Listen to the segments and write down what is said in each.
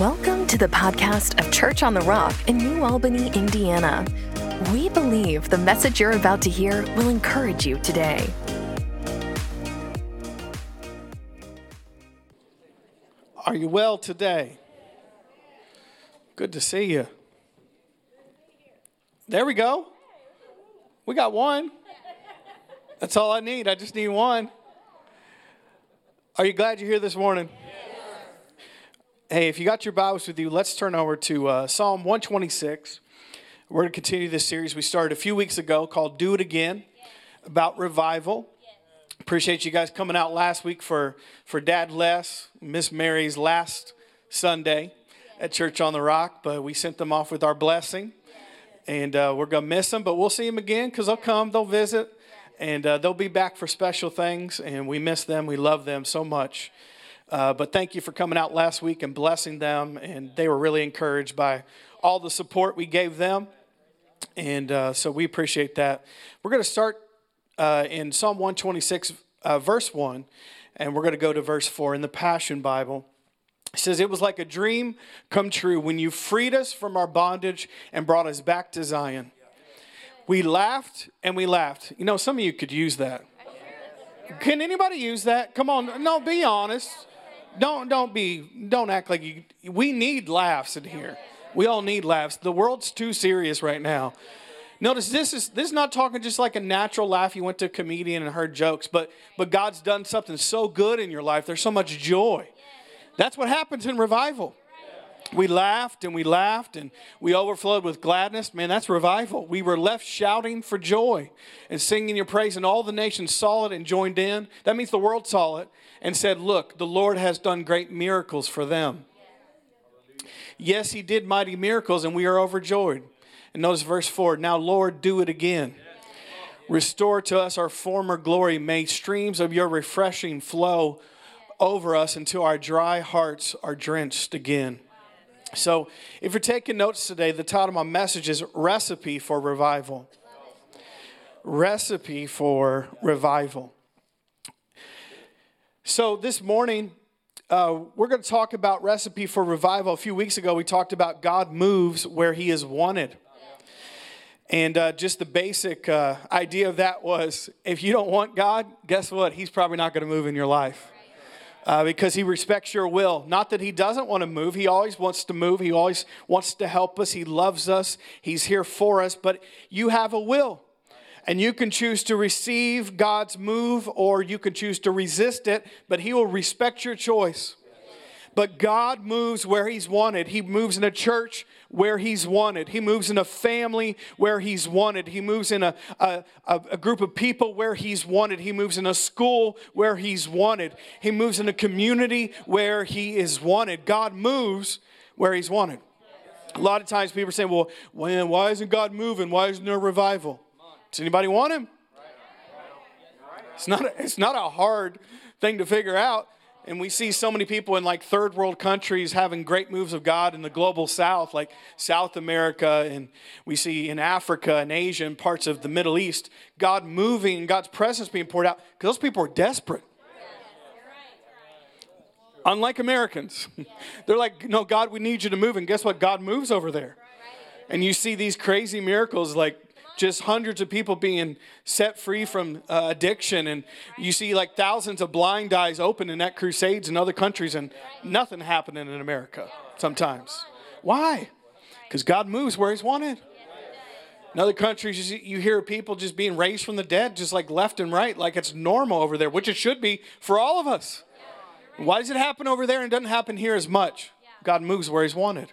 Welcome to the podcast of Church on the Rock in New Albany, Indiana. We believe the message you're about to hear will encourage you today. Are you well today? Good to see you. There we go. We got one. That's all I need. I just need one. Are you glad you're here this morning? Hey, if you got your Bibles with you, let's turn over to uh, Psalm 126. We're going to continue this series we started a few weeks ago called Do It Again about revival. Appreciate you guys coming out last week for, for Dad Les, Miss Mary's last Sunday at Church on the Rock, but we sent them off with our blessing. And uh, we're going to miss them, but we'll see them again because they'll come, they'll visit, and uh, they'll be back for special things. And we miss them, we love them so much. Uh, but thank you for coming out last week and blessing them. And they were really encouraged by all the support we gave them. And uh, so we appreciate that. We're going to start uh, in Psalm 126, uh, verse 1, and we're going to go to verse 4 in the Passion Bible. It says, It was like a dream come true when you freed us from our bondage and brought us back to Zion. We laughed and we laughed. You know, some of you could use that. Can anybody use that? Come on, no, be honest. Don't don't be don't act like you. We need laughs in here. We all need laughs. The world's too serious right now. Notice this is this is not talking just like a natural laugh. You went to a comedian and heard jokes, but but God's done something so good in your life. There's so much joy. That's what happens in revival. We laughed and we laughed and we overflowed with gladness. Man, that's revival. We were left shouting for joy and singing your praise, and all the nations saw it and joined in. That means the world saw it and said, Look, the Lord has done great miracles for them. Yes, He did mighty miracles, and we are overjoyed. And notice verse 4 Now, Lord, do it again. Restore to us our former glory. May streams of your refreshing flow over us until our dry hearts are drenched again. So, if you're taking notes today, the title of my message is Recipe for Revival. Recipe for Revival. So, this morning, uh, we're going to talk about recipe for revival. A few weeks ago, we talked about God moves where He is wanted. And uh, just the basic uh, idea of that was if you don't want God, guess what? He's probably not going to move in your life uh, because he respects your will. Not that he doesn't want to move, he always wants to move, he always wants to help us, he loves us, he's here for us, but you have a will. And you can choose to receive God's move or you can choose to resist it, but he will respect your choice. But God moves where He's wanted. He moves in a church where He's wanted. He moves in a family where He's wanted. He moves in a, a, a, group of people where He's wanted. He moves in a school where He's wanted. He moves in a community where He is wanted. God moves where He's wanted. A lot of times people are saying, well, why isn't God moving? Why isn't there a revival? Does anybody want Him? It's not, a, it's not a hard thing to figure out. And we see so many people in like third world countries having great moves of God in the global south, like South America, and we see in Africa and Asia and parts of the Middle East, God moving, God's presence being poured out, because those people are desperate. Unlike Americans, they're like, no, God, we need you to move. And guess what? God moves over there. And you see these crazy miracles like just hundreds of people being set free from uh, addiction. And you see like thousands of blind eyes open in that crusades in other countries, and nothing happening in America sometimes. Why? Because God moves where He's wanted. In other countries, you hear people just being raised from the dead, just like left and right, like it's normal over there, which it should be for all of us. Why does it happen over there and doesn't happen here as much? God moves where He's wanted.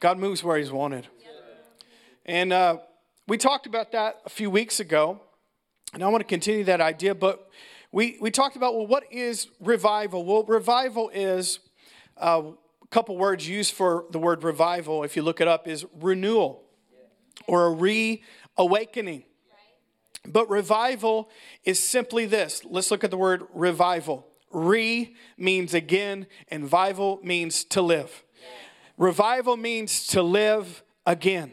God moves where He's wanted. And uh, we talked about that a few weeks ago, and I want to continue that idea. But we, we talked about, well, what is revival? Well, revival is uh, a couple words used for the word revival, if you look it up, is renewal or a reawakening. But revival is simply this. Let's look at the word revival. Re means again, and vival means to live. Revival means to live again.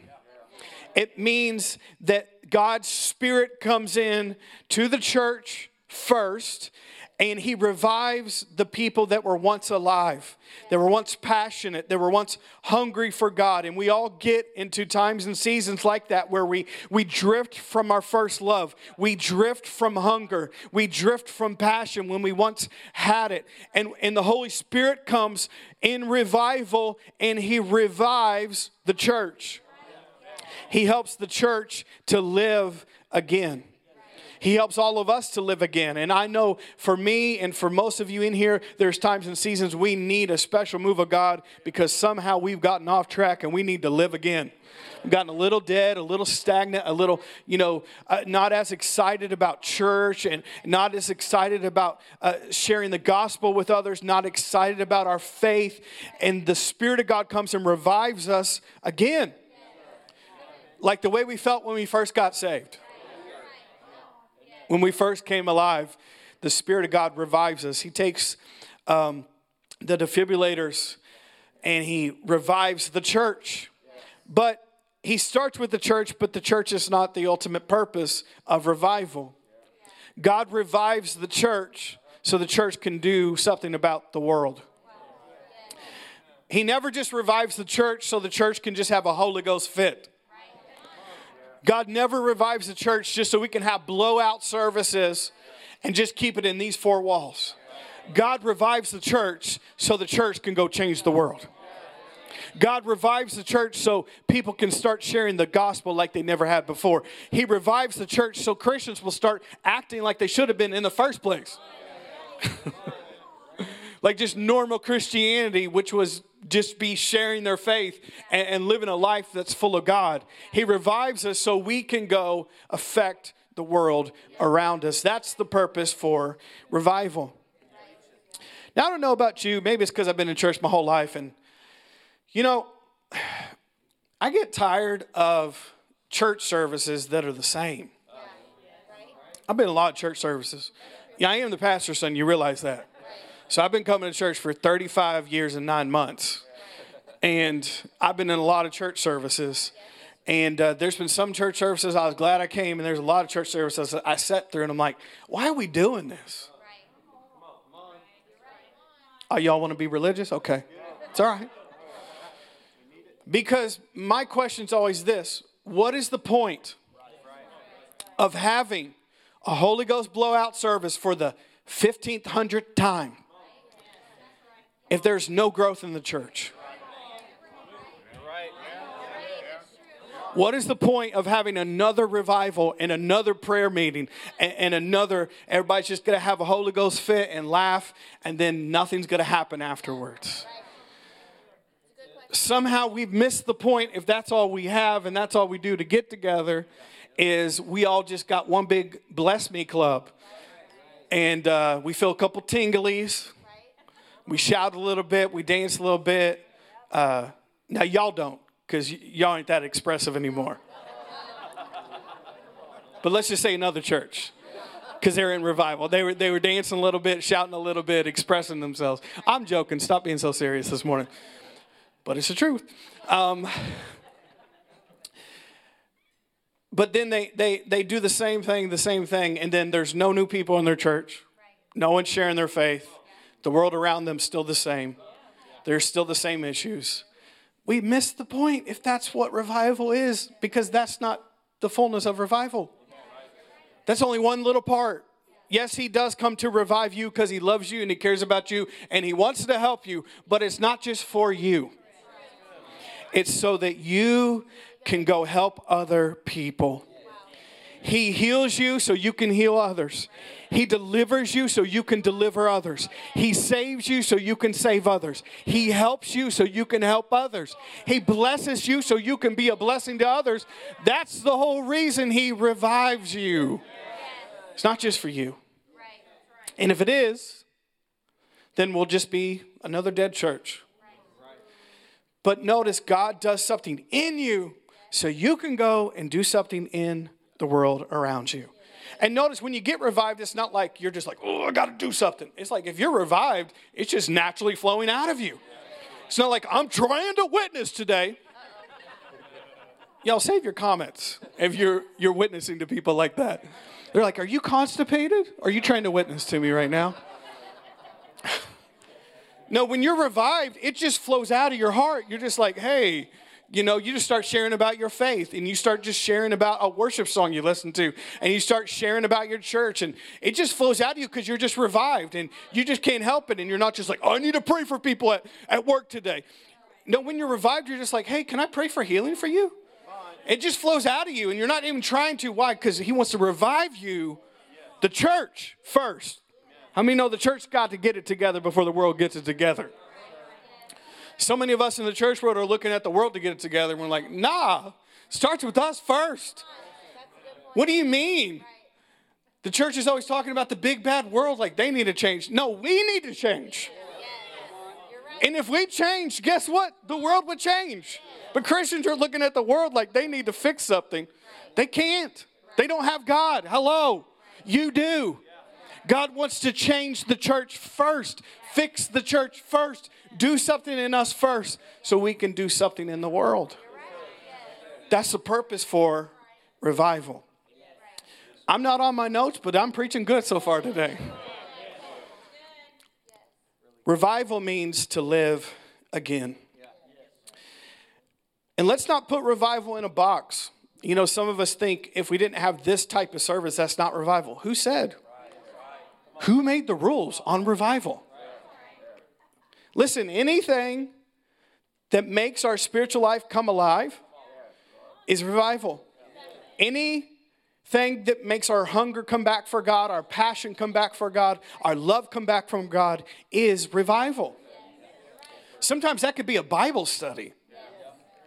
It means that God's Spirit comes in to the church first, and he revives the people that were once alive, that were once passionate, that were once hungry for God. And we all get into times and seasons like that where we, we drift from our first love, we drift from hunger, we drift from passion when we once had it. And, and the Holy Spirit comes in revival and he revives the church. He helps the church to live again. He helps all of us to live again. And I know for me and for most of you in here, there's times and seasons we need a special move of God because somehow we've gotten off track and we need to live again. We've gotten a little dead, a little stagnant, a little, you know, uh, not as excited about church and not as excited about uh, sharing the gospel with others, not excited about our faith. And the Spirit of God comes and revives us again. Like the way we felt when we first got saved. When we first came alive, the Spirit of God revives us. He takes um, the defibrillators and He revives the church. But He starts with the church, but the church is not the ultimate purpose of revival. God revives the church so the church can do something about the world. He never just revives the church so the church can just have a Holy Ghost fit. God never revives the church just so we can have blowout services and just keep it in these four walls. God revives the church so the church can go change the world. God revives the church so people can start sharing the gospel like they never had before. He revives the church so Christians will start acting like they should have been in the first place. like just normal Christianity, which was just be sharing their faith and, and, living a life that's full of God. He revives us so we can go affect the world around us. That's the purpose for revival. Now, I don't know about you, maybe it's because I've been in church my whole life, and you know, I get tired of church services that are the same. I've been in a lot of church services. Yeah, I am the pastor's son, you realize that. So I've been coming to church for 35 years and nine months. And I've been in a lot of church services. And uh, there's been some church services I was glad I came, and there's a lot of church services I sat through, and I'm like, why are we doing this? Oh, y'all want to be religious? Okay. It's all right. Because my question is always this what is the point of having a Holy Ghost blowout service for the 15th hundredth time if there's no growth in the church? What is the point of having another revival and another prayer meeting and, and another, everybody's just going to have a Holy Ghost fit and laugh and then nothing's going to happen afterwards? Somehow we've missed the point if that's all we have and that's all we do to get together is we all just got one big bless me club and uh, we feel a couple tinglies we shout a little bit, we dance a little bit. Uh, now, y'all don't, because y- y'all ain't that expressive anymore. but let's just say another church, because they're in revival. They were, they were dancing a little bit, shouting a little bit, expressing themselves. I'm joking. Stop being so serious this morning. But it's the truth. Um, but then they, they, they do the same thing, the same thing, and then there's no new people in their church. No one's sharing their faith. The world around them still the same. There's still the same issues. We miss the point if that's what revival is, because that's not the fullness of revival. That's only one little part. Yes, he does come to revive you because he loves you and he cares about you and he wants to help you, but it's not just for you. It's so that you can go help other people. He heals you so you can heal others. He delivers you so you can deliver others. He saves you so you can save others. He helps you so you can help others. He blesses you so you can be a blessing to others. That's the whole reason He revives you. It's not just for you. And if it is, then we'll just be another dead church. But notice God does something in you so you can go and do something in the world around you. And notice when you get revived, it's not like you're just like, oh, I got to do something. It's like if you're revived, it's just naturally flowing out of you. It's not like I'm trying to witness today. Y'all save your comments if you're you're witnessing to people like that. They're like, "Are you constipated? Are you trying to witness to me right now?" No, when you're revived, it just flows out of your heart. You're just like, hey, you know, you just start sharing about your faith and you start just sharing about a worship song you listen to and you start sharing about your church and it just flows out of you because you're just revived and you just can't help it and you're not just like, oh, I need to pray for people at, at work today. No, when you're revived, you're just like, hey, can I pray for healing for you? It just flows out of you and you're not even trying to. Why? Because he wants to revive you, the church first. How many know the church got to get it together before the world gets it together? So many of us in the church world are looking at the world to get it together. We're like, nah, starts with us first. What do you mean? The church is always talking about the big bad world like they need to change. No, we need to change. And if we change, guess what? The world would change. But Christians are looking at the world like they need to fix something. They can't. They don't have God. Hello. You do. God wants to change the church first, fix the church first, do something in us first so we can do something in the world. That's the purpose for revival. I'm not on my notes, but I'm preaching good so far today. Revival means to live again. And let's not put revival in a box. You know, some of us think if we didn't have this type of service, that's not revival. Who said? Who made the rules on revival? Listen, anything that makes our spiritual life come alive is revival. Anything that makes our hunger come back for God, our passion come back for God, our love come back from God is revival. Sometimes that could be a Bible study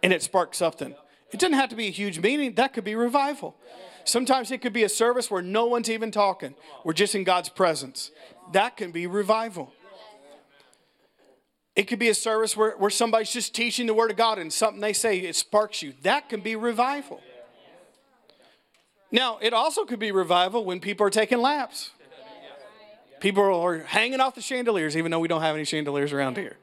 and it sparks something. It doesn't have to be a huge meeting, that could be revival. Sometimes it could be a service where no one's even talking, we're just in God's presence. That can be revival. It could be a service where, where somebody's just teaching the Word of God and something they say, it sparks you. That can be revival. Now, it also could be revival when people are taking laps. People are hanging off the chandeliers, even though we don't have any chandeliers around here.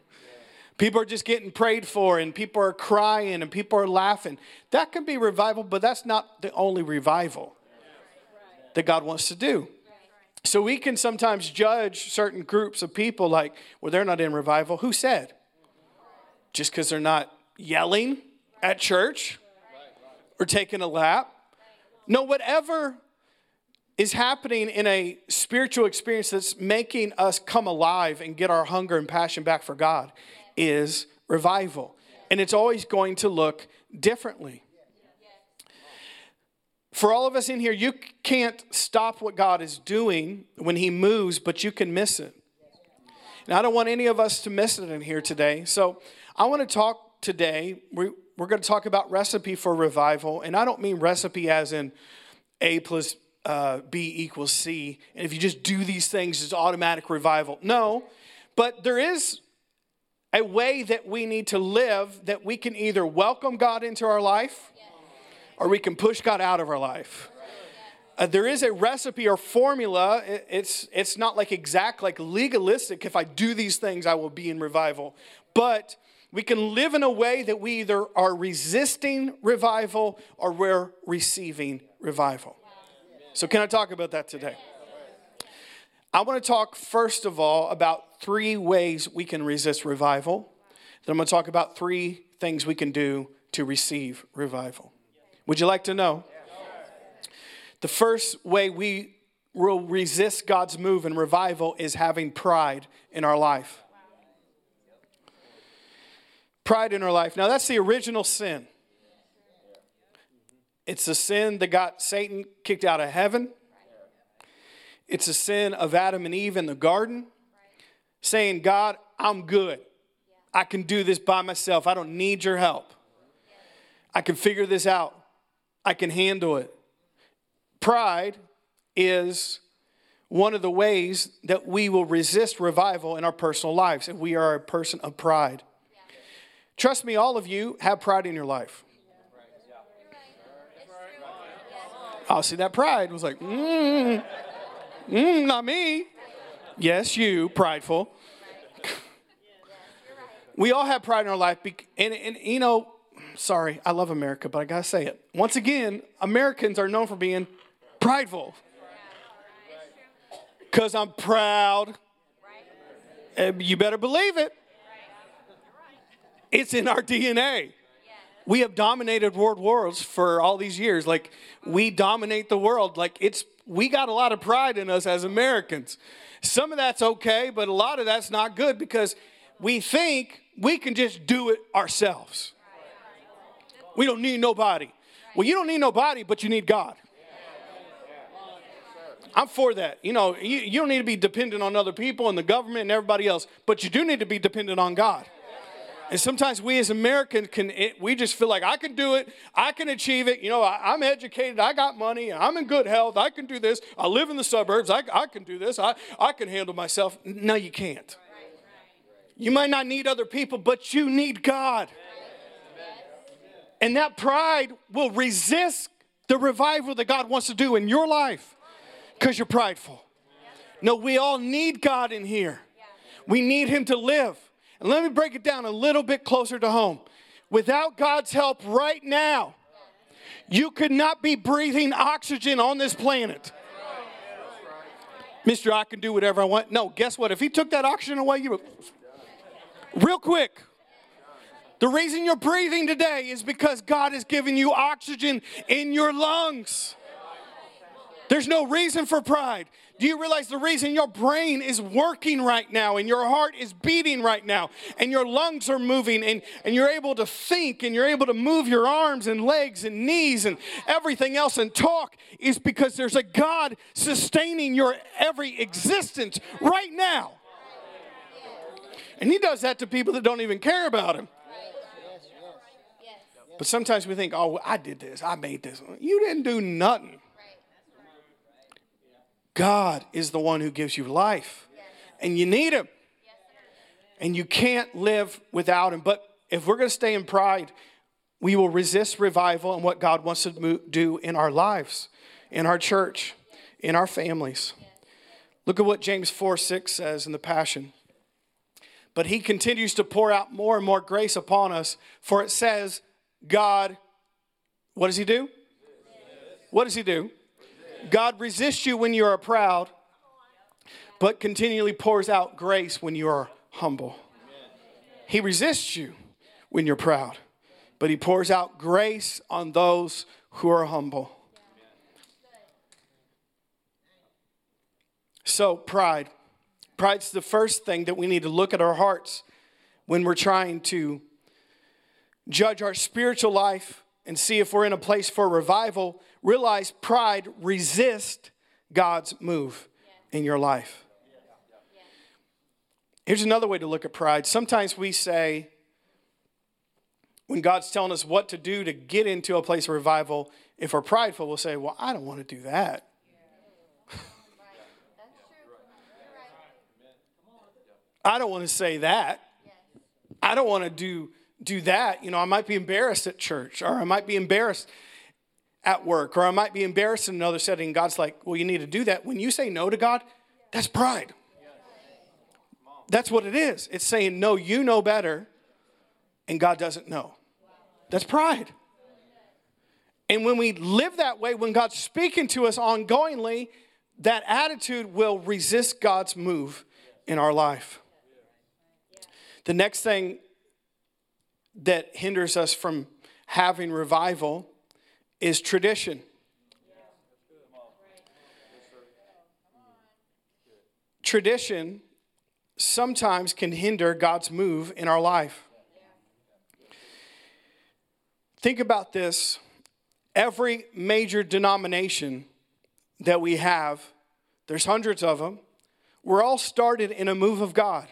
People are just getting prayed for, and people are crying, and people are laughing. That can be revival, but that's not the only revival that God wants to do. So we can sometimes judge certain groups of people like, well, they're not in revival. Who said? Just because they're not yelling at church or taking a lap. No, whatever is happening in a spiritual experience that's making us come alive and get our hunger and passion back for God is revival. And it's always going to look differently. For all of us in here, you can't stop what God is doing when He moves, but you can miss it. And I don't want any of us to miss it in here today. So I want to talk today. We, we're going to talk about recipe for revival. And I don't mean recipe as in A plus uh, B equals C. And if you just do these things, it's automatic revival. No, but there is a way that we need to live that we can either welcome God into our life or we can push God out of our life. Uh, there is a recipe or formula. It's, it's not like exact, like legalistic. If I do these things, I will be in revival. But we can live in a way that we either are resisting revival or we're receiving revival. So, can I talk about that today? I want to talk first of all about three ways we can resist revival. Then I'm going to talk about three things we can do to receive revival. Would you like to know? The first way we will resist God's move in revival is having pride in our life. Pride in our life. Now, that's the original sin. It's the sin that got Satan kicked out of heaven. It's the sin of Adam and Eve in the garden, saying, God, I'm good. I can do this by myself. I don't need your help. I can figure this out. I can handle it. Pride is one of the ways that we will resist revival in our personal lives if we are a person of pride. Trust me, all of you have pride in your life. I oh, see, that pride was like, mm, mm, not me. Yes, you, prideful. we all have pride in our life. And, and you know, sorry, I love America, but I gotta say it. Once again, Americans are known for being prideful. Because I'm proud. Uh, You better believe it. It's in our DNA. We have dominated world wars for all these years. Like we dominate the world. Like it's we got a lot of pride in us as Americans. Some of that's okay, but a lot of that's not good because we think we can just do it ourselves. We don't need nobody. Well, you don't need nobody, but you need God. I'm for that. You know, you, you don't need to be dependent on other people and the government and everybody else, but you do need to be dependent on God. And sometimes we as Americans can, it, we just feel like I can do it, I can achieve it. You know, I, am educated, I got money, I'm in good health, I can do this. I live in the suburbs, I, I can do this, I, I can handle myself. No, you can't. You might not need other people, but you need God. And that pride will resist the revival that God wants to do in your life because you're prideful. No, we all need God in here. We need Him to live. And let me break it down a little bit closer to home. Without God's help right now, you could not be breathing oxygen on this planet. Mr. I can do whatever I want. No, guess what? If he took that oxygen away, you would. Real quick. The reason you're breathing today is because God has given you oxygen in your lungs. There's no reason for pride. Do you realize the reason your brain is working right now and your heart is beating right now and your lungs are moving and, and you're able to think and you're able to move your arms and legs and knees and everything else and talk is because there's a God sustaining your every existence right now. And He does that to people that don't even care about Him. But sometimes we think, oh, I did this, I made this. You didn't do nothing. God is the one who gives you life, and you need Him. And you can't live without Him. But if we're going to stay in pride, we will resist revival and what God wants to do in our lives, in our church, in our families. Look at what James 4 6 says in the Passion. But he continues to pour out more and more grace upon us, for it says, God, what does he do? What does he do? God resists you when you are proud, but continually pours out grace when you are humble. He resists you when you're proud, but he pours out grace on those who are humble. So, pride. Pride's the first thing that we need to look at our hearts when we're trying to judge our spiritual life and see if we're in a place for revival realize pride resists God's move in your life. Here's another way to look at pride. Sometimes we say, when God's telling us what to do to get into a place of revival, if we're prideful, we'll say, Well, I don't want to do that. I don't want to say that. I don't want to do do that. You know, I might be embarrassed at church, or I might be embarrassed at work, or I might be embarrassed in another setting. God's like, well, you need to do that. When you say no to God, that's pride. That's what it is. It's saying, no, you know better, and God doesn't know. That's pride. And when we live that way, when God's speaking to us ongoingly, that attitude will resist God's move in our life. The next thing that hinders us from having revival is tradition. Tradition sometimes can hinder God's move in our life. Think about this. Every major denomination that we have, there's hundreds of them, we're all started in a move of God.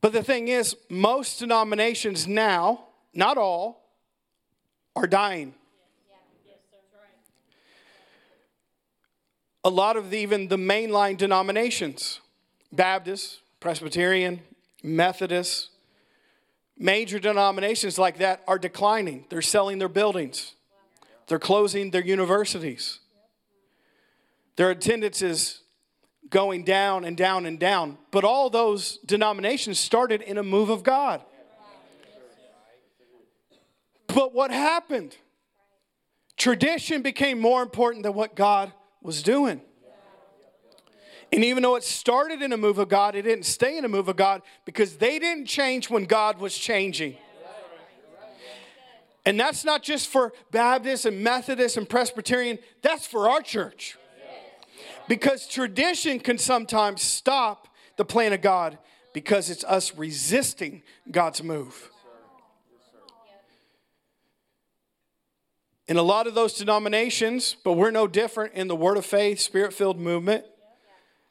But the thing is, most denominations now, not all, are dying. A lot of the, even the mainline denominations, Baptist, Presbyterian, Methodist, major denominations like that are declining. They're selling their buildings, they're closing their universities. Their attendance is going down and down and down. But all those denominations started in a move of God. But what happened? Tradition became more important than what God was doing. And even though it started in a move of God, it didn't stay in a move of God because they didn't change when God was changing. And that's not just for Baptists and Methodists and Presbyterian, that's for our church. Because tradition can sometimes stop the plan of God because it's us resisting God's move. In a lot of those denominations, but we're no different in the Word of Faith, Spirit filled movement,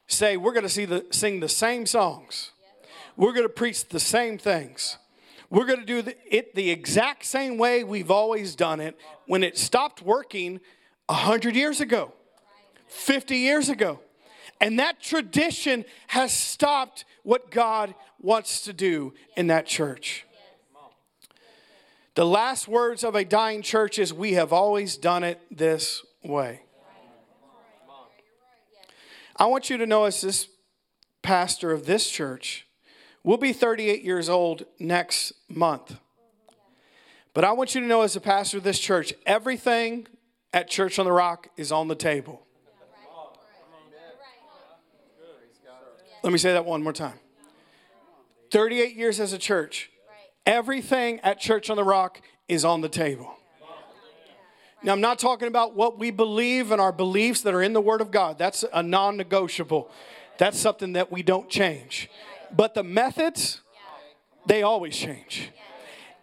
say we're going to see the, sing the same songs. We're going to preach the same things. We're going to do it the exact same way we've always done it when it stopped working 100 years ago, 50 years ago. And that tradition has stopped what God wants to do in that church. The last words of a dying church is, We have always done it this way. I want you to know, as this pastor of this church, we'll be 38 years old next month. But I want you to know, as a pastor of this church, everything at Church on the Rock is on the table. Let me say that one more time. 38 years as a church, everything at Church on the Rock is on the table. Now, I'm not talking about what we believe and our beliefs that are in the Word of God. That's a non negotiable. That's something that we don't change. But the methods, they always change.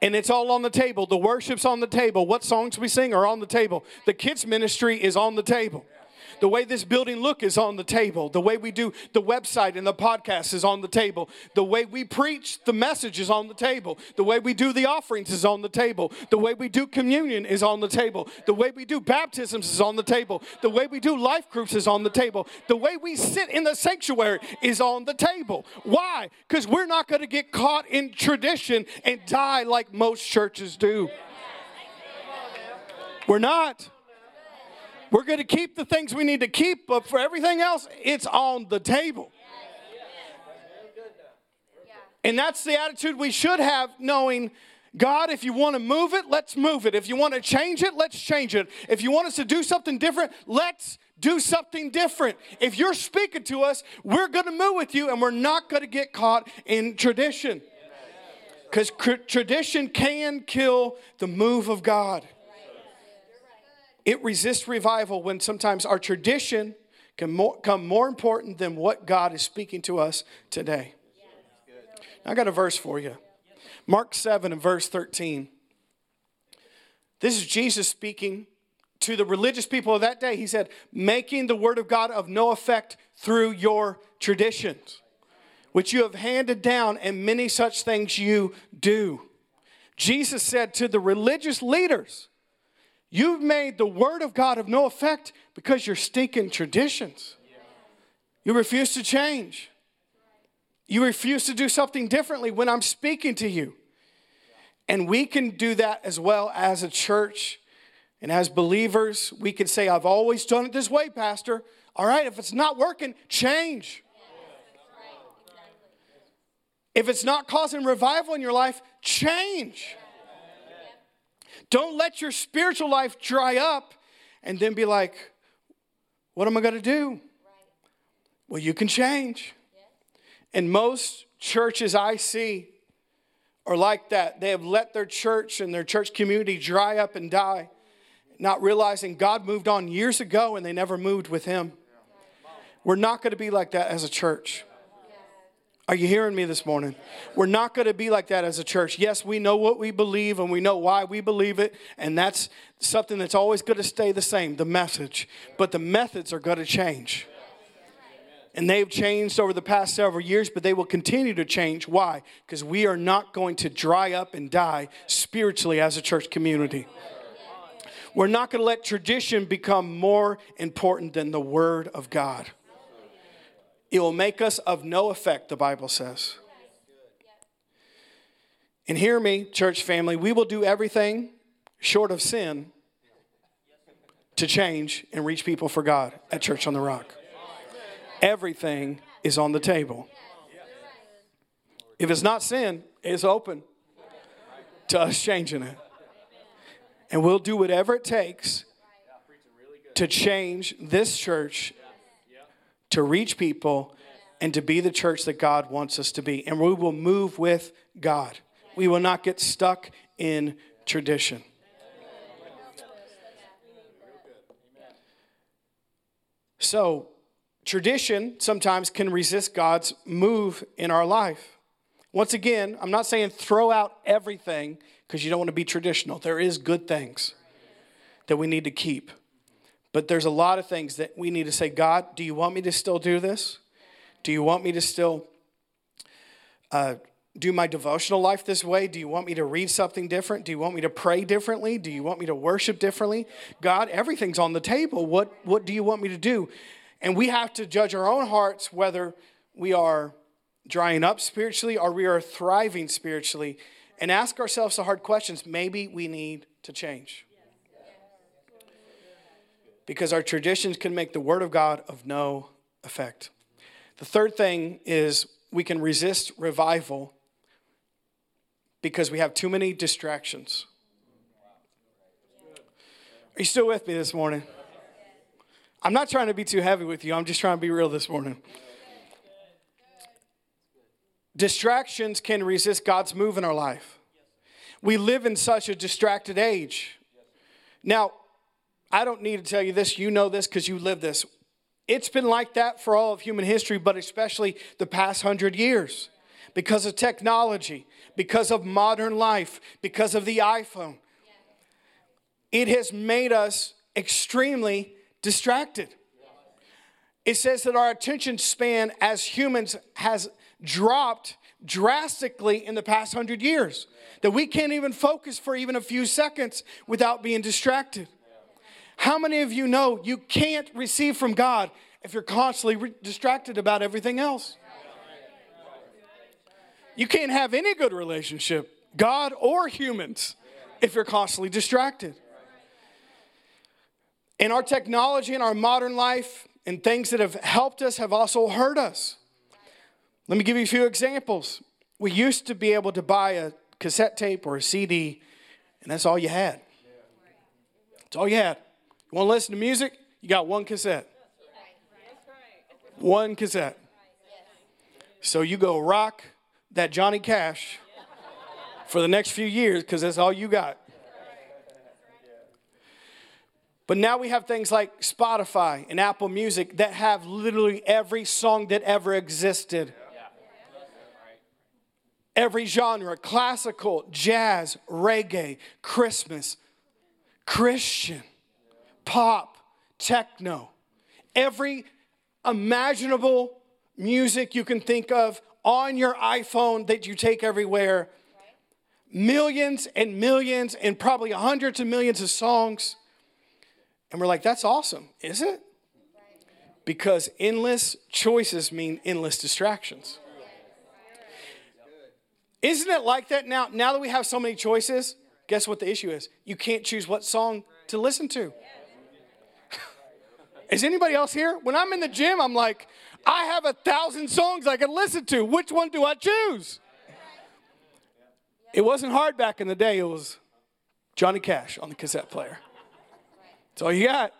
And it's all on the table. The worship's on the table. What songs we sing are on the table. The kids' ministry is on the table. The way this building look is on the table. The way we do the website and the podcast is on the table. The way we preach the message is on the table. The way we do the offerings is on the table. The way we do communion is on the table. The way we do baptisms is on the table. The way we do life groups is on the table. The way we sit in the sanctuary is on the table. Why? Because we're not going to get caught in tradition and die like most churches do. We're not. We're going to keep the things we need to keep, but for everything else, it's on the table. And that's the attitude we should have, knowing God, if you want to move it, let's move it. If you want to change it, let's change it. If you want us to do something different, let's do something different. If you're speaking to us, we're going to move with you and we're not going to get caught in tradition. Because tradition can kill the move of God. It resists revival when sometimes our tradition can more, become more important than what God is speaking to us today. I got a verse for you. Mark 7 and verse 13. This is Jesus speaking to the religious people of that day. He said, making the word of God of no effect through your traditions, which you have handed down, and many such things you do. Jesus said to the religious leaders, You've made the word of God of no effect because you're stinking traditions. You refuse to change. You refuse to do something differently when I'm speaking to you. And we can do that as well as a church and as believers. We can say, I've always done it this way, Pastor. All right, if it's not working, change. If it's not causing revival in your life, change. Don't let your spiritual life dry up and then be like, what am I going to do? Well, you can change. And most churches I see are like that. They have let their church and their church community dry up and die, not realizing God moved on years ago and they never moved with Him. We're not going to be like that as a church. Are you hearing me this morning? We're not going to be like that as a church. Yes, we know what we believe and we know why we believe it, and that's something that's always going to stay the same the message. But the methods are going to change. And they've changed over the past several years, but they will continue to change. Why? Because we are not going to dry up and die spiritually as a church community. We're not going to let tradition become more important than the Word of God. It will make us of no effect, the Bible says. And hear me, church family, we will do everything short of sin to change and reach people for God at Church on the Rock. Everything is on the table. If it's not sin, it's open to us changing it. And we'll do whatever it takes to change this church to reach people and to be the church that God wants us to be. And we will move with God. We will not get stuck in tradition. So, tradition sometimes can resist God's move in our life. Once again, I'm not saying throw out everything because you don't want to be traditional. There is good things that we need to keep. But there's a lot of things that we need to say, God, do you want me to still do this? Do you want me to still uh, do my devotional life this way? Do you want me to read something different? Do you want me to pray differently? Do you want me to worship differently? God, everything's on the table. What, what do you want me to do? And we have to judge our own hearts whether we are drying up spiritually or we are thriving spiritually and ask ourselves the hard questions. Maybe we need to change. Because our traditions can make the Word of God of no effect. The third thing is we can resist revival because we have too many distractions. Are you still with me this morning? I'm not trying to be too heavy with you, I'm just trying to be real this morning. Distractions can resist God's move in our life. We live in such a distracted age. Now, I don't need to tell you this, you know this because you live this. It's been like that for all of human history, but especially the past hundred years because of technology, because of modern life, because of the iPhone. It has made us extremely distracted. It says that our attention span as humans has dropped drastically in the past hundred years, that we can't even focus for even a few seconds without being distracted. How many of you know you can't receive from God if you're constantly re- distracted about everything else? You can't have any good relationship, God or humans, if you're constantly distracted. And our technology and our modern life and things that have helped us have also hurt us. Let me give you a few examples. We used to be able to buy a cassette tape or a CD, and that's all you had. That's all you had. You want to listen to music? You got one cassette. One cassette. So you go rock that Johnny Cash for the next few years because that's all you got. But now we have things like Spotify and Apple Music that have literally every song that ever existed. Every genre classical, jazz, reggae, Christmas, Christian pop, techno, every imaginable music you can think of on your iPhone that you take everywhere. Millions and millions and probably hundreds of millions of songs. And we're like, that's awesome, is it? Because endless choices mean endless distractions. Isn't it like that now? Now that we have so many choices, guess what the issue is? You can't choose what song to listen to. Is anybody else here? When I'm in the gym, I'm like, I have a thousand songs I can listen to. Which one do I choose? It wasn't hard back in the day. It was Johnny Cash on the cassette player. That's all you got.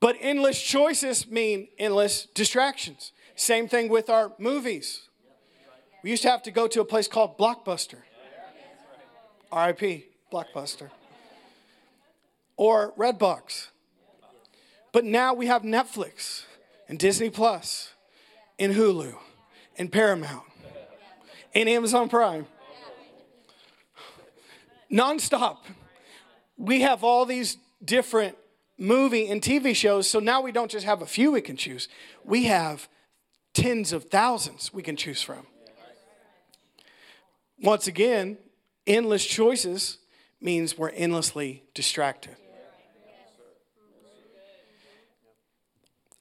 But endless choices mean endless distractions. Same thing with our movies. We used to have to go to a place called Blockbuster. RIP, Blockbuster or Redbox. But now we have Netflix and Disney Plus and Hulu and Paramount and Amazon Prime. Nonstop. We have all these different movie and TV shows, so now we don't just have a few we can choose. We have tens of thousands we can choose from. Once again, endless choices means we're endlessly distracted.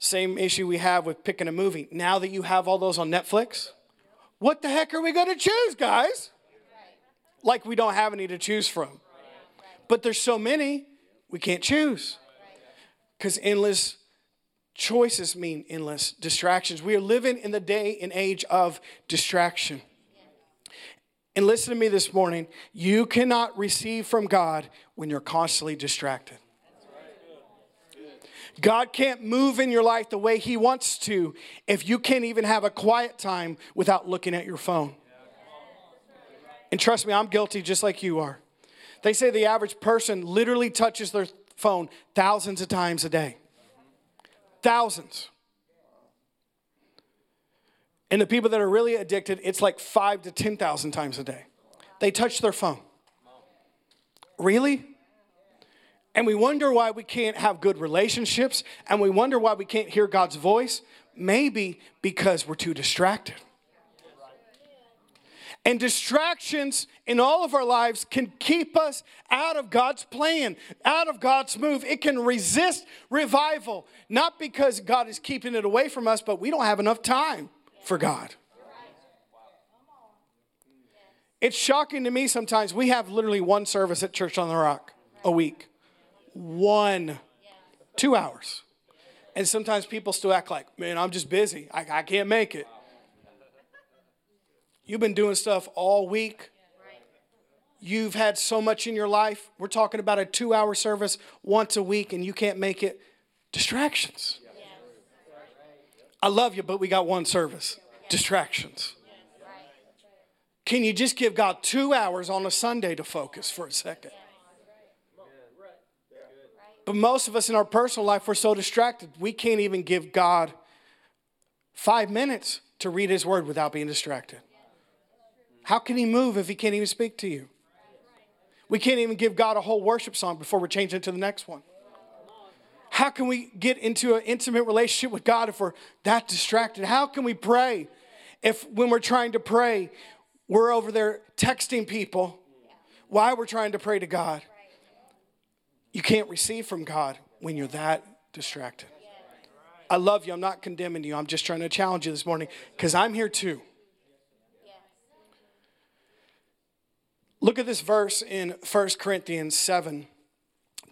Same issue we have with picking a movie. Now that you have all those on Netflix, what the heck are we going to choose, guys? Like we don't have any to choose from. But there's so many, we can't choose. Because endless choices mean endless distractions. We are living in the day and age of distraction. And listen to me this morning you cannot receive from God when you're constantly distracted. God can't move in your life the way He wants to if you can't even have a quiet time without looking at your phone. And trust me, I'm guilty just like you are. They say the average person literally touches their phone thousands of times a day. Thousands. And the people that are really addicted, it's like five to 10,000 times a day. They touch their phone. Really? And we wonder why we can't have good relationships and we wonder why we can't hear God's voice. Maybe because we're too distracted. And distractions in all of our lives can keep us out of God's plan, out of God's move. It can resist revival, not because God is keeping it away from us, but we don't have enough time for God. It's shocking to me sometimes. We have literally one service at Church on the Rock a week. One, two hours. And sometimes people still act like, man, I'm just busy. I, I can't make it. You've been doing stuff all week. You've had so much in your life. We're talking about a two hour service once a week and you can't make it. Distractions. I love you, but we got one service. Distractions. Can you just give God two hours on a Sunday to focus for a second? But most of us in our personal life, we're so distracted, we can't even give God five minutes to read His Word without being distracted. How can He move if He can't even speak to you? We can't even give God a whole worship song before we're changing to the next one. How can we get into an intimate relationship with God if we're that distracted? How can we pray if, when we're trying to pray, we're over there texting people why we're trying to pray to God? You can't receive from God when you're that distracted. I love you. I'm not condemning you. I'm just trying to challenge you this morning because I'm here too. Look at this verse in 1 Corinthians 7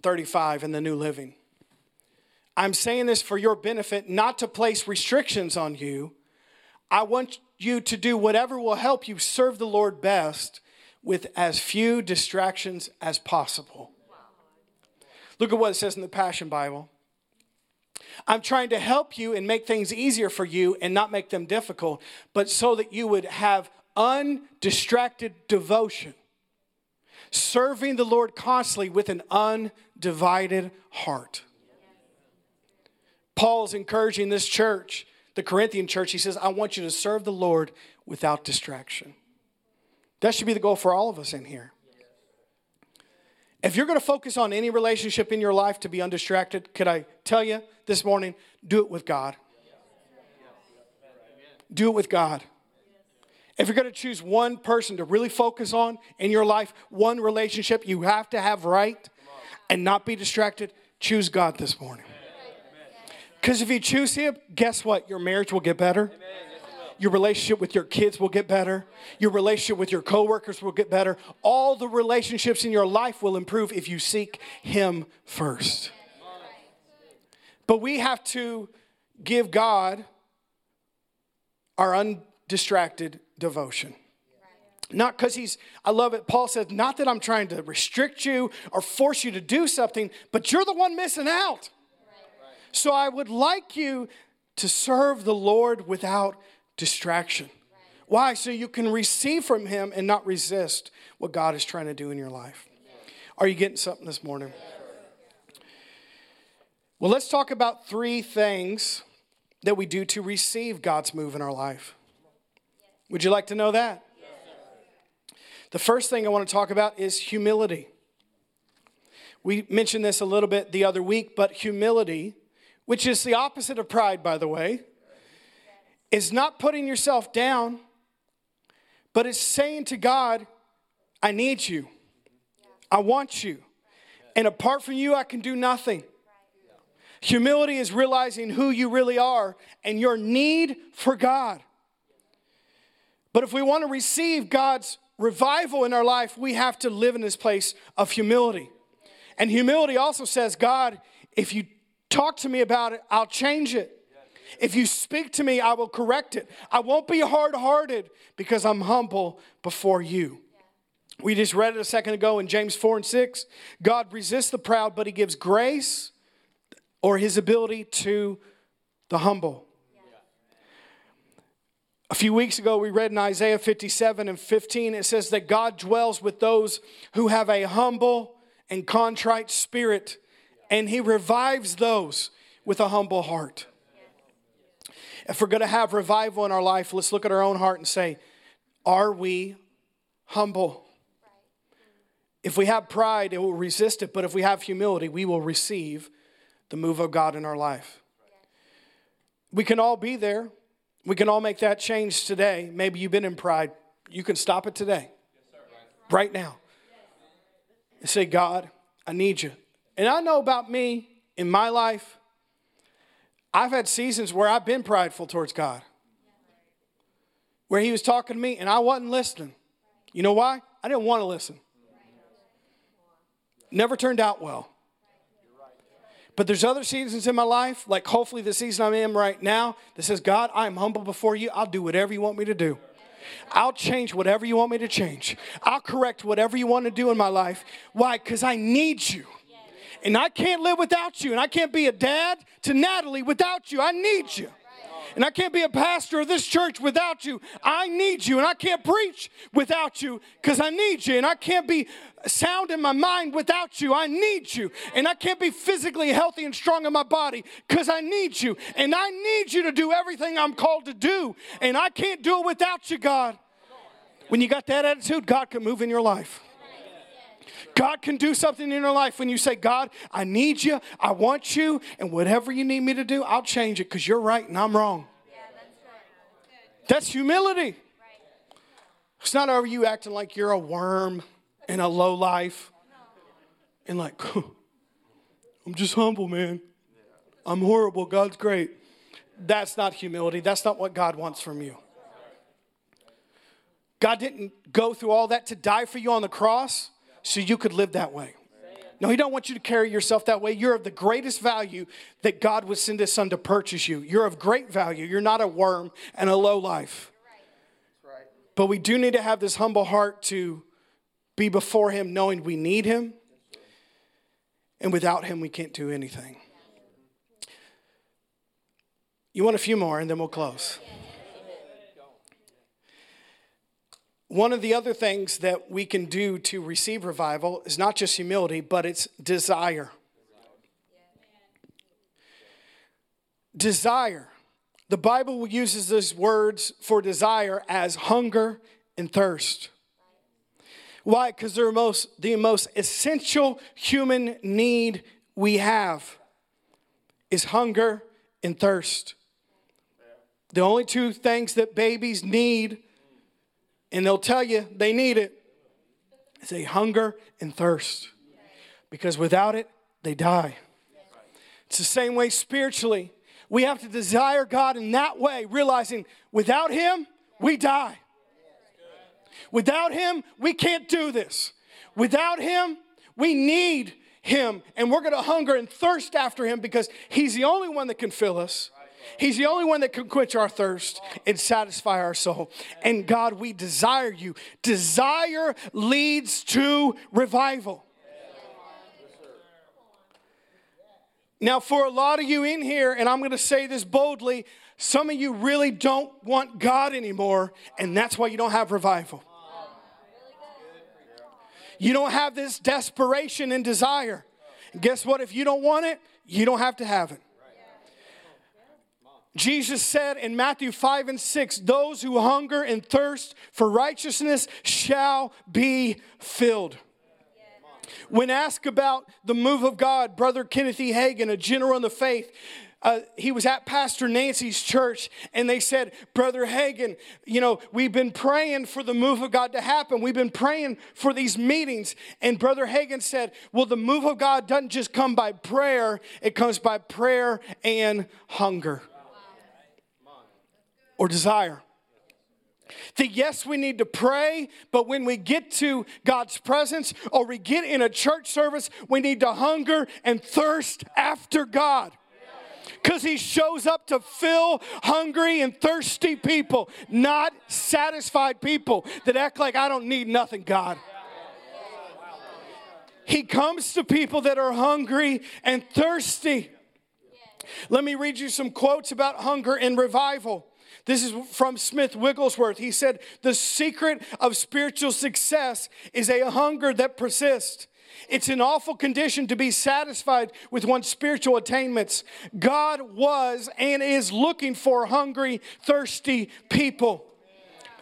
35 in the New Living. I'm saying this for your benefit, not to place restrictions on you. I want you to do whatever will help you serve the Lord best with as few distractions as possible. Look at what it says in the Passion Bible. I'm trying to help you and make things easier for you and not make them difficult, but so that you would have undistracted devotion serving the Lord constantly with an undivided heart. Paul is encouraging this church, the Corinthian church. He says, I want you to serve the Lord without distraction. That should be the goal for all of us in here. If you're going to focus on any relationship in your life to be undistracted, could I tell you this morning, do it with God. Do it with God. If you're going to choose one person to really focus on in your life, one relationship you have to have right and not be distracted, choose God this morning. Because if you choose Him, guess what? Your marriage will get better. Your relationship with your kids will get better. Your relationship with your coworkers will get better. All the relationships in your life will improve if you seek Him first. But we have to give God our undistracted devotion. Not because he's, I love it. Paul says, not that I'm trying to restrict you or force you to do something, but you're the one missing out. So I would like you to serve the Lord without distraction. Why? So you can receive from him and not resist what God is trying to do in your life. Are you getting something this morning? Well, let's talk about three things that we do to receive God's move in our life. Would you like to know that? The first thing I want to talk about is humility. We mentioned this a little bit the other week, but humility, which is the opposite of pride, by the way, is not putting yourself down, but it's saying to God, I need you. I want you. And apart from you, I can do nothing. Humility is realizing who you really are and your need for God. But if we want to receive God's revival in our life, we have to live in this place of humility. And humility also says, God, if you talk to me about it, I'll change it. If you speak to me, I will correct it. I won't be hard hearted because I'm humble before you. We just read it a second ago in James 4 and 6. God resists the proud, but he gives grace. or his ability to the humble. A few weeks ago, we read in Isaiah 57 and 15, it says that God dwells with those who have a humble and contrite spirit, and he revives those with a humble heart. If we're going to have revival in our life, let's look at our own heart and say, Are we humble? If we have pride, it will resist it, but if we have humility, we will receive the move of God in our life. We can all be there. We can all make that change today. Maybe you've been in pride. You can stop it today, right now. And say, God, I need you. And I know about me in my life, I've had seasons where I've been prideful towards God, where He was talking to me and I wasn't listening. You know why? I didn't want to listen. Never turned out well. But there's other seasons in my life, like hopefully the season I'm in right now, that says, God, I am humble before you. I'll do whatever you want me to do. I'll change whatever you want me to change. I'll correct whatever you want to do in my life. Why? Because I need you. And I can't live without you. And I can't be a dad to Natalie without you. I need you. And I can't be a pastor of this church without you. I need you. And I can't preach without you because I need you. And I can't be sound in my mind without you. I need you. And I can't be physically healthy and strong in my body because I need you. And I need you to do everything I'm called to do. And I can't do it without you, God. When you got that attitude, God can move in your life. God can do something in your life when you say, God, I need you, I want you, and whatever you need me to do, I'll change it because you're right and I'm wrong. Yeah, that's, that's humility. Right. It's not over you acting like you're a worm and a low life and like, I'm just humble, man. I'm horrible. God's great. That's not humility. That's not what God wants from you. God didn't go through all that to die for you on the cross so you could live that way. No, He don't want you to carry yourself that way. You're of the greatest value that God would send His Son to purchase you. You're of great value. You're not a worm and a low life. But we do need to have this humble heart to be before Him knowing we need Him. And without Him, we can't do anything. You want a few more, and then we'll close. One of the other things that we can do to receive revival is not just humility, but it's desire. Desire. The Bible uses these words for desire as hunger and thirst. Why? Because they're most, the most essential human need we have is hunger and thirst. The only two things that babies need and they'll tell you they need it. It's a hunger and thirst. Because without it, they die. It's the same way spiritually. We have to desire God in that way, realizing without Him, we die. Without Him, we can't do this. Without Him, we need Him. And we're to hunger and thirst after Him because He's the only one that can fill us. He's the only one that can quench our thirst and satisfy our soul. And God, we desire you. Desire leads to revival. Now, for a lot of you in here, and I'm going to say this boldly, some of you really don't want God anymore, and that's why you don't have revival. You don't have this desperation and desire. Guess what? If you don't want it, you don't have to have it. Jesus said in Matthew 5 and 6, Those who hunger and thirst for righteousness shall be filled. When asked about the move of God, Brother Kenneth E. Hagin, a general in the faith, uh, he was at Pastor Nancy's church, and they said, Brother Hagin, you know, we've been praying for the move of God to happen. We've been praying for these meetings. And Brother Hagin said, Well, the move of God doesn't just come by prayer, it comes by prayer and hunger or desire. That yes, we need to pray, but when we get to God's presence or we get in a church service, we need to hunger and thirst after God. Because he shows up to fill hungry and thirsty people, not satisfied people that act like I don't need nothing, God. He comes to people that are hungry and thirsty. Let me read you some quotes about hunger and revival. This is from Smith Wigglesworth. He said, The secret of spiritual success is a hunger that persists. It's an awful condition to be satisfied with one's spiritual attainments. God was and is looking for hungry, thirsty people.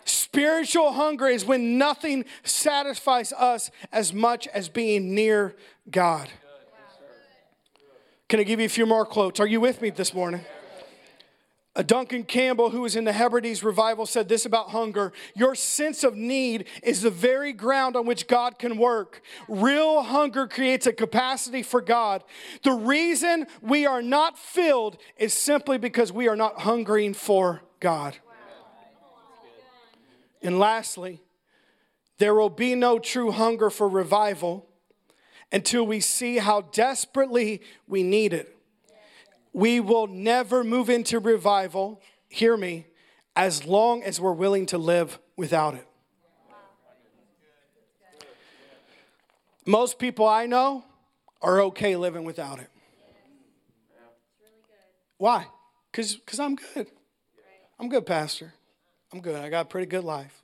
Spiritual hunger is when nothing satisfies us as much as being near God. Can I give you a few more quotes? Are you with me this morning? A Duncan Campbell, who was in the Hebrides revival, said this about hunger Your sense of need is the very ground on which God can work. Real hunger creates a capacity for God. The reason we are not filled is simply because we are not hungering for God. And lastly, there will be no true hunger for revival until we see how desperately we need it. We will never move into revival, hear me, as long as we're willing to live without it. Most people I know are okay living without it. Why? Because I'm good. I'm good, Pastor. I'm good. I got a pretty good life.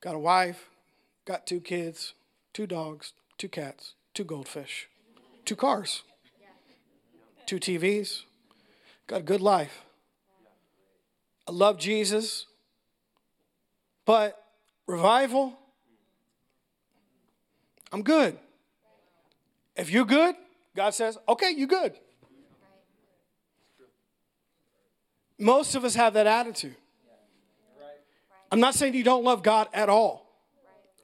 Got a wife, got two kids, two dogs, two cats, two goldfish two cars, two TVs, got a good life. I love Jesus, but revival, I'm good. If you're good, God says, okay, you're good. Most of us have that attitude. I'm not saying you don't love God at all.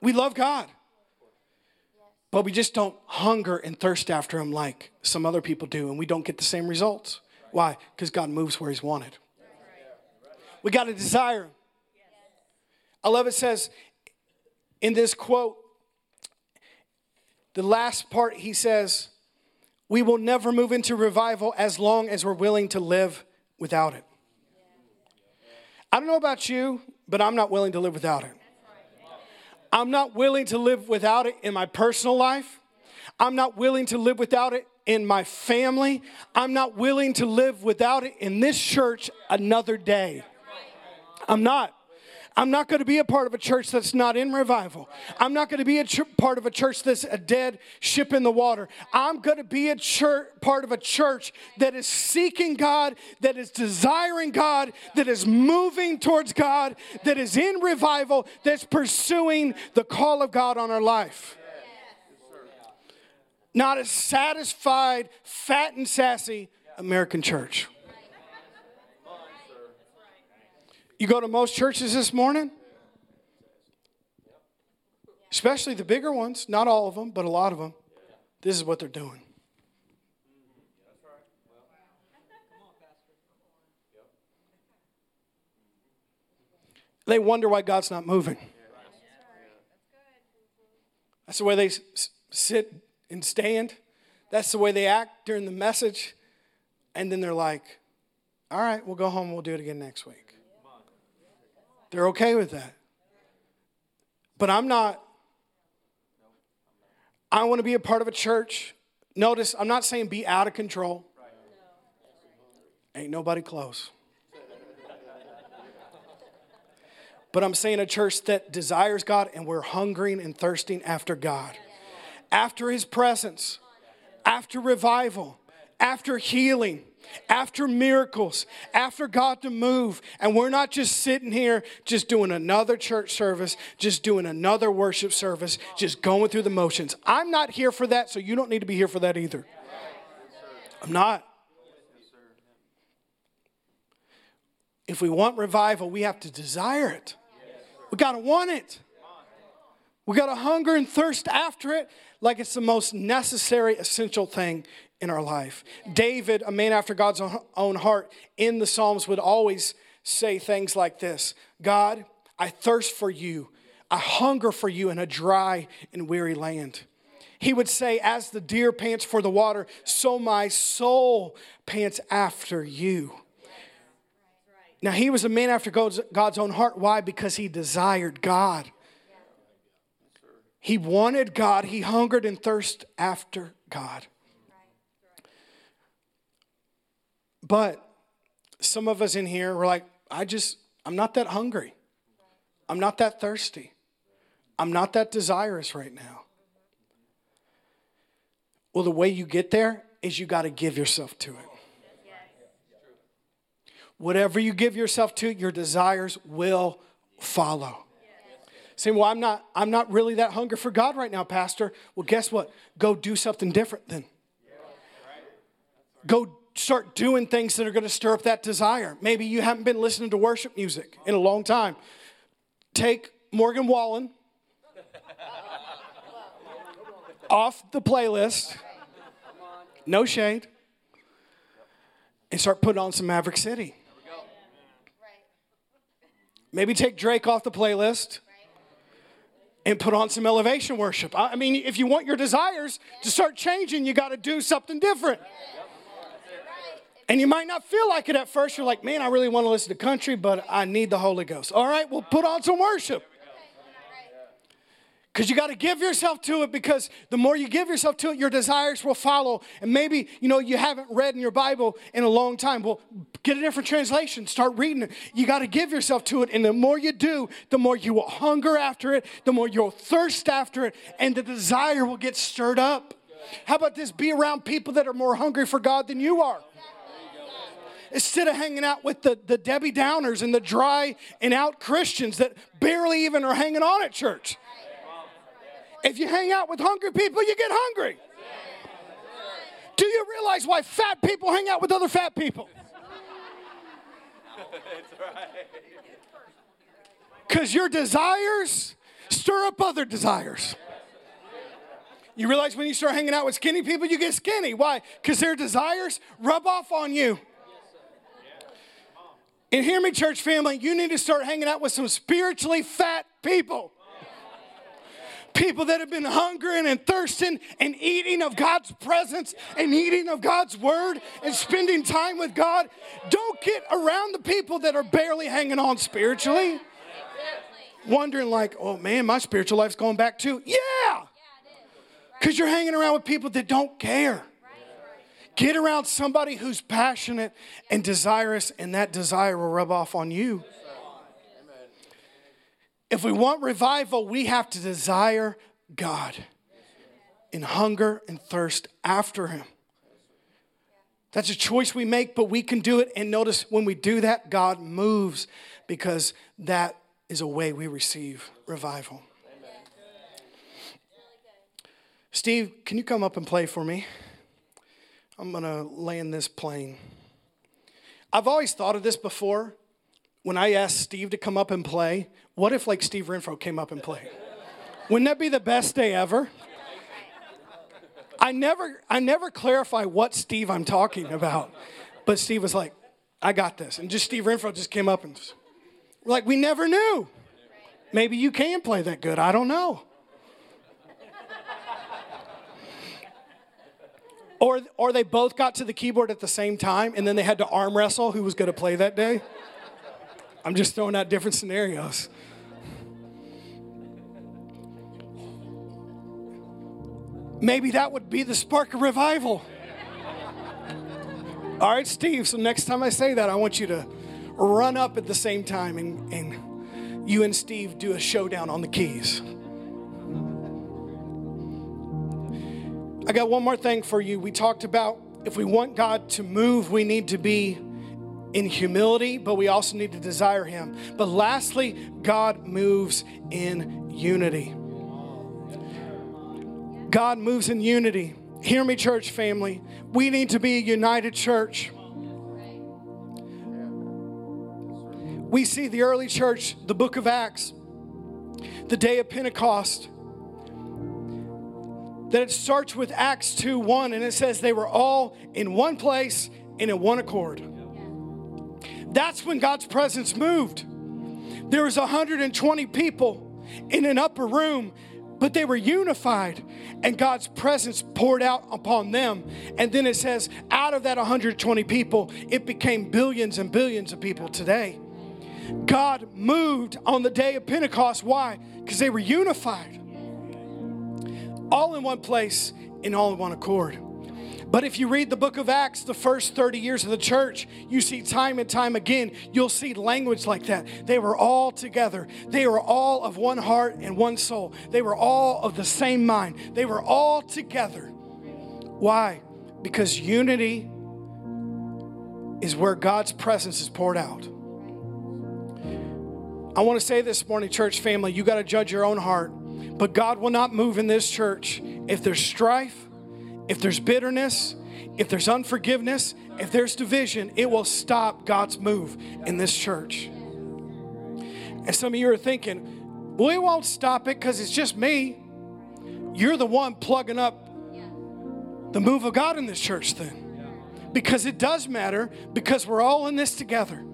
We love God. But we just don't hunger and thirst after Him like some other people do, and we don't get the same results. Why? Because God moves where He's wanted. We got to desire Him. I love it says in this quote, the last part, he says, We will never move into revival as long as we're willing to live without it. I don't know about you, but I'm not willing to live without it. I'm not willing to live without it in my personal life. I'm not willing to live without it in my family. I'm not willing to live without it in this church another day. I'm not. I'm not going to be a part of a church that's not in revival. I'm not going to be a ch- part of a church that's a dead ship in the water. I'm going to be a church, part of a church that is seeking God, that is desiring God, that is moving towards God, that is in revival, that's pursuing the call of God on our life. Not a satisfied, fat and sassy American church. You go to most churches this morning, especially the bigger ones, not all of them, but a lot of them. This is what they're doing. They wonder why God's not moving. That's the way they sit and stand. That's the way they act during the message. And then they're like, all right, we'll go home. We'll do it again next week. They're okay with that. But I'm not. I want to be a part of a church. Notice, I'm not saying be out of control. Ain't nobody close. But I'm saying a church that desires God and we're hungering and thirsting after God, after His presence, after revival, after healing, after miracles, after God to move. And we're not just sitting here just doing another church service, just doing another worship service, just going through the motions. I'm not here for that, so you don't need to be here for that either. I'm not. If we want revival, we have to desire it. We got to want it. We got to hunger and thirst after it like it's the most necessary, essential thing in our life. David, a man after God's own heart, in the Psalms would always say things like this God, I thirst for you. I hunger for you in a dry and weary land. He would say, As the deer pants for the water, so my soul pants after you. Now, he was a man after God's, own heart. Why? Because he desired God. He wanted God. He hungered and thirsted after God. But some of us in here, we're like, I just, I'm not that hungry. I'm not that thirsty. I'm not that desirous right now. Well, the way you get there is you got to give yourself to it. Whatever you give yourself to, your desires will follow. Saying, well, I'm not, I'm not really that hungry for God right now, Pastor. Well, guess what? Go do something different then. Go start doing things that are going to stir up that desire. Maybe you haven't been listening to worship music in a long time. Take Morgan Wallen off the playlist. No shade. And start putting on some Maverick City. Maybe take Drake off the playlist and put on some elevation worship. I mean, if you want your desires to start changing, you got to do something different. And you might not feel like it at first. You're like, man, I really want to listen to country, but I need the Holy Ghost. All right, well, put on some worship. Because you got to give yourself to it because the more you give yourself to it, your desires will follow. And maybe, you know, you haven't read in your Bible in a long time. Well, get a different translation, start reading it. You got to give yourself to it. And the more you do, the more you will hunger after it, the more you'll thirst after it, and the desire will get stirred up. How about this? Be around people that are more hungry for God than you are instead of hanging out with the, the Debbie Downers and the dry and out Christians that barely even are hanging on at church. If you hang out with hungry people, you get hungry. Do you realize why fat people hang out with other fat people? Because your desires stir up other desires. You realize when you start hanging out with skinny people, you get skinny. Why? Because their desires rub off on you. And hear me, church family, you need to start hanging out with some spiritually fat people people that have been hungering and thirsting and eating of God's presence and eating of God's word and spending time with God. Don't get around the people that are barely hanging on spiritually. Wondering, like, oh man, my spiritual life's going back too. Yeah! Because you're hanging around with people that don't care. Get around somebody who's passionate and desirous, and that desire will rub off on you. If we want revival, we have to desire God in hunger and thirst after Him. That's a choice we make, but we can do it. And notice when we do that, God moves because that is a way we receive revival. Steve, can you come up and play for me? I'm going to land this plane. I've always thought of this before when I asked Steve to come up and play, what if like Steve Renfro came up and played? Wouldn't that be the best day ever? I never I never clarify what Steve I'm talking about. But Steve was like, I got this. And just Steve Renfro just came up and just, like we never knew. Maybe you can play that good. I don't know. Or, or they both got to the keyboard at the same time and then they had to arm wrestle who was going to play that day. I'm just throwing out different scenarios. Maybe that would be the spark of revival. All right, Steve, so next time I say that, I want you to run up at the same time and, and you and Steve do a showdown on the keys. Got one more thing for you. We talked about if we want God to move, we need to be in humility, but we also need to desire Him. But lastly, God moves in unity. God moves in unity. Hear me, church family. We need to be a united church. We see the early church, the book of Acts, the day of Pentecost, that it starts with Acts 2 1, and it says they were all in one place and in one accord. That's when God's presence moved. There was 120 people in an upper room, but they were unified and God's presence poured out upon them. And then it says, out of that 120 people, it became billions and billions of people today. God moved on the day of Pentecost. Why? Because they were unified, all in one place, in all in one accord. But if you read the book of Acts, the first 30 years of the church, you see time and time again, you'll see language like that. They were all together. They were all of one heart and one soul. They were all of the same mind. They were all together. Why? Because unity is where God's presence is poured out. I want to say this morning, church family, you got to judge your own heart. But God will not move in this church if there's strife, if there's bitterness, if there's unforgiveness, if there's division, it will stop God's move in this church. And some of you are thinking, well, it won't stop it because it's just me. You're the one plugging up the move of God in this church then. Because it does matter, because we're all in this together.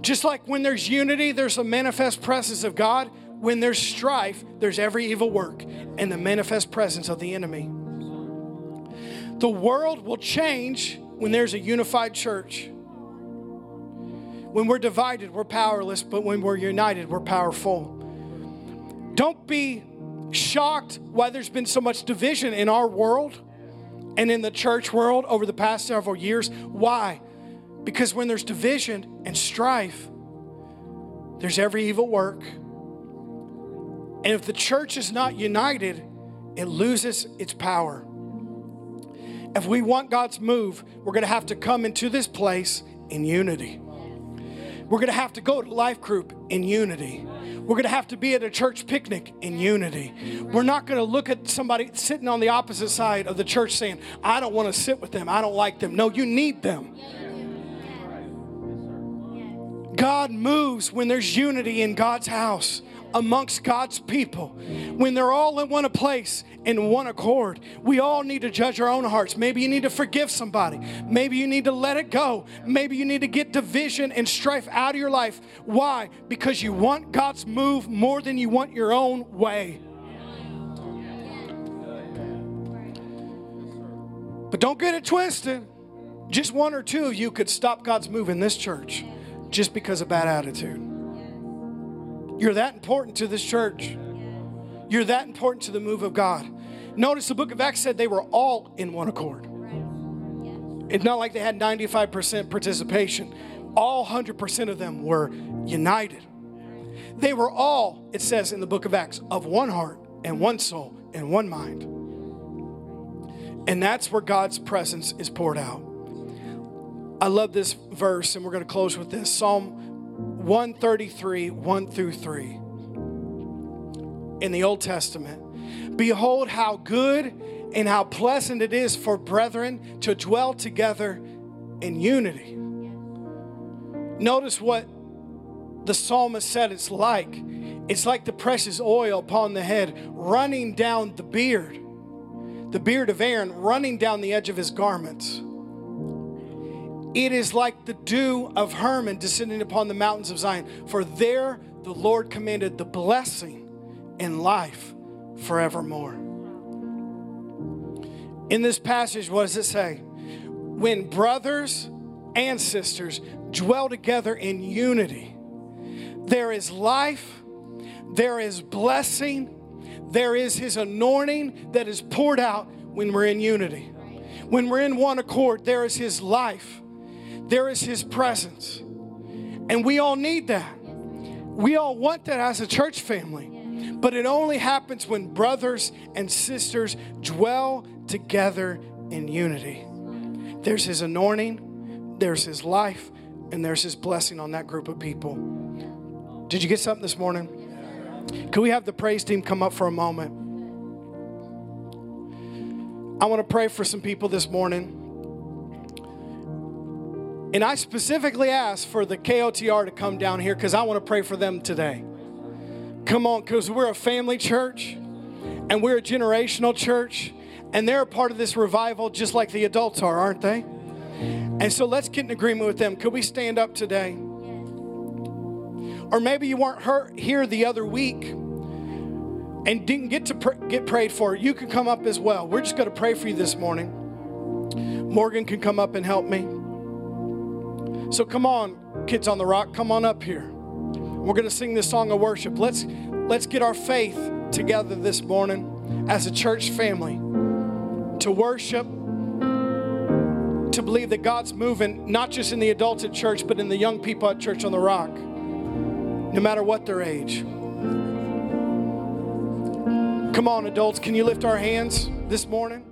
Just like when there's unity, there's a manifest presence of God. When there's strife, there's every evil work and the manifest presence of the enemy. The world will change when there's a unified church. When we're divided, we're powerless, but when we're united, we're powerful. Don't be shocked why there's been so much division in our world and in the church world over the past several years. Why? Because when there's division and strife, there's every evil work and if the church is not united, it loses its power. If we want God's move, we're going to have to come into this place in unity. We're going to have to go to life group in unity. We're going to have to be at a church picnic in unity. We're not going to look at somebody sitting on the opposite side of the church saying, I don't want to sit with them. I don't like them. No, you need them. God moves when there's unity in God's house amongst God's people. When they're all in one place, in one accord, we all need to judge our own hearts. Maybe you need to forgive somebody. Maybe you need to let it go. Maybe you need to get division and strife out of your life. Why? Because you want God's move more than you want your own way. But don't get it twisted. Just one or two of you could stop God's move in this church just because of bad attitude. You're that important to this church. You're that important to the move of God. Notice the book of Acts said they were all in one accord. It's not like they had 95% participation. All 100% of them were united. They were all, it says in the book of Acts, of one heart and one soul and one mind. And that's where God's presence is poured out. I love this verse, and we're going to close with this Psalm 133, 1 through 3 in the Old Testament. Behold, how good and how pleasant it is for brethren to dwell together in unity. Notice what the psalmist said it's like. It's like the precious oil upon the head running down the beard, the beard of Aaron running down the edge of his garments. It is like the dew of Hermon descending upon the mountains of Zion. For there the Lord commanded the blessing and life forevermore. In this passage, what does it say? When brothers and sisters dwell together in unity, there is life, there is blessing, there is His anointing that is poured out when we're in unity. When we're in one accord, there is His life there is His presence. And we all need that. We all want that as a church family. But it only happens when brothers and sisters dwell together in unity. There's His anointing, there's His life, and there's His blessing on that group of people. Did you get something this morning? Could we have the praise team come up for a moment? I want to pray for some people this morning. And I specifically asked for the KOTR to come down here because I want to pray for them today. Come on, because we're a family church and we're a generational church, and they're a part of this revival just like the adults are, aren't they? And so let's get in agreement with them. Could we stand up today? Or maybe you weren't here the other week and didn't get to pr- get prayed for. You can come up as well. We're just going to pray for you this morning. Morgan can come up and help me. So come on, kids on the rock, come on up here. We're going to sing this song of worship. Let's let's get our faith together this morning as a church family to worship, to believe that God's moving not just in the adults at church, but in the young people at Church on the Rock, no matter what their age. Come on, adults, can you lift our hands this morning?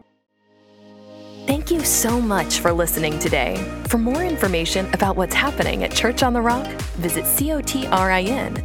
Thank you so much for listening today. For more information about what's happening at Church on the Rock, visit cotrin.org.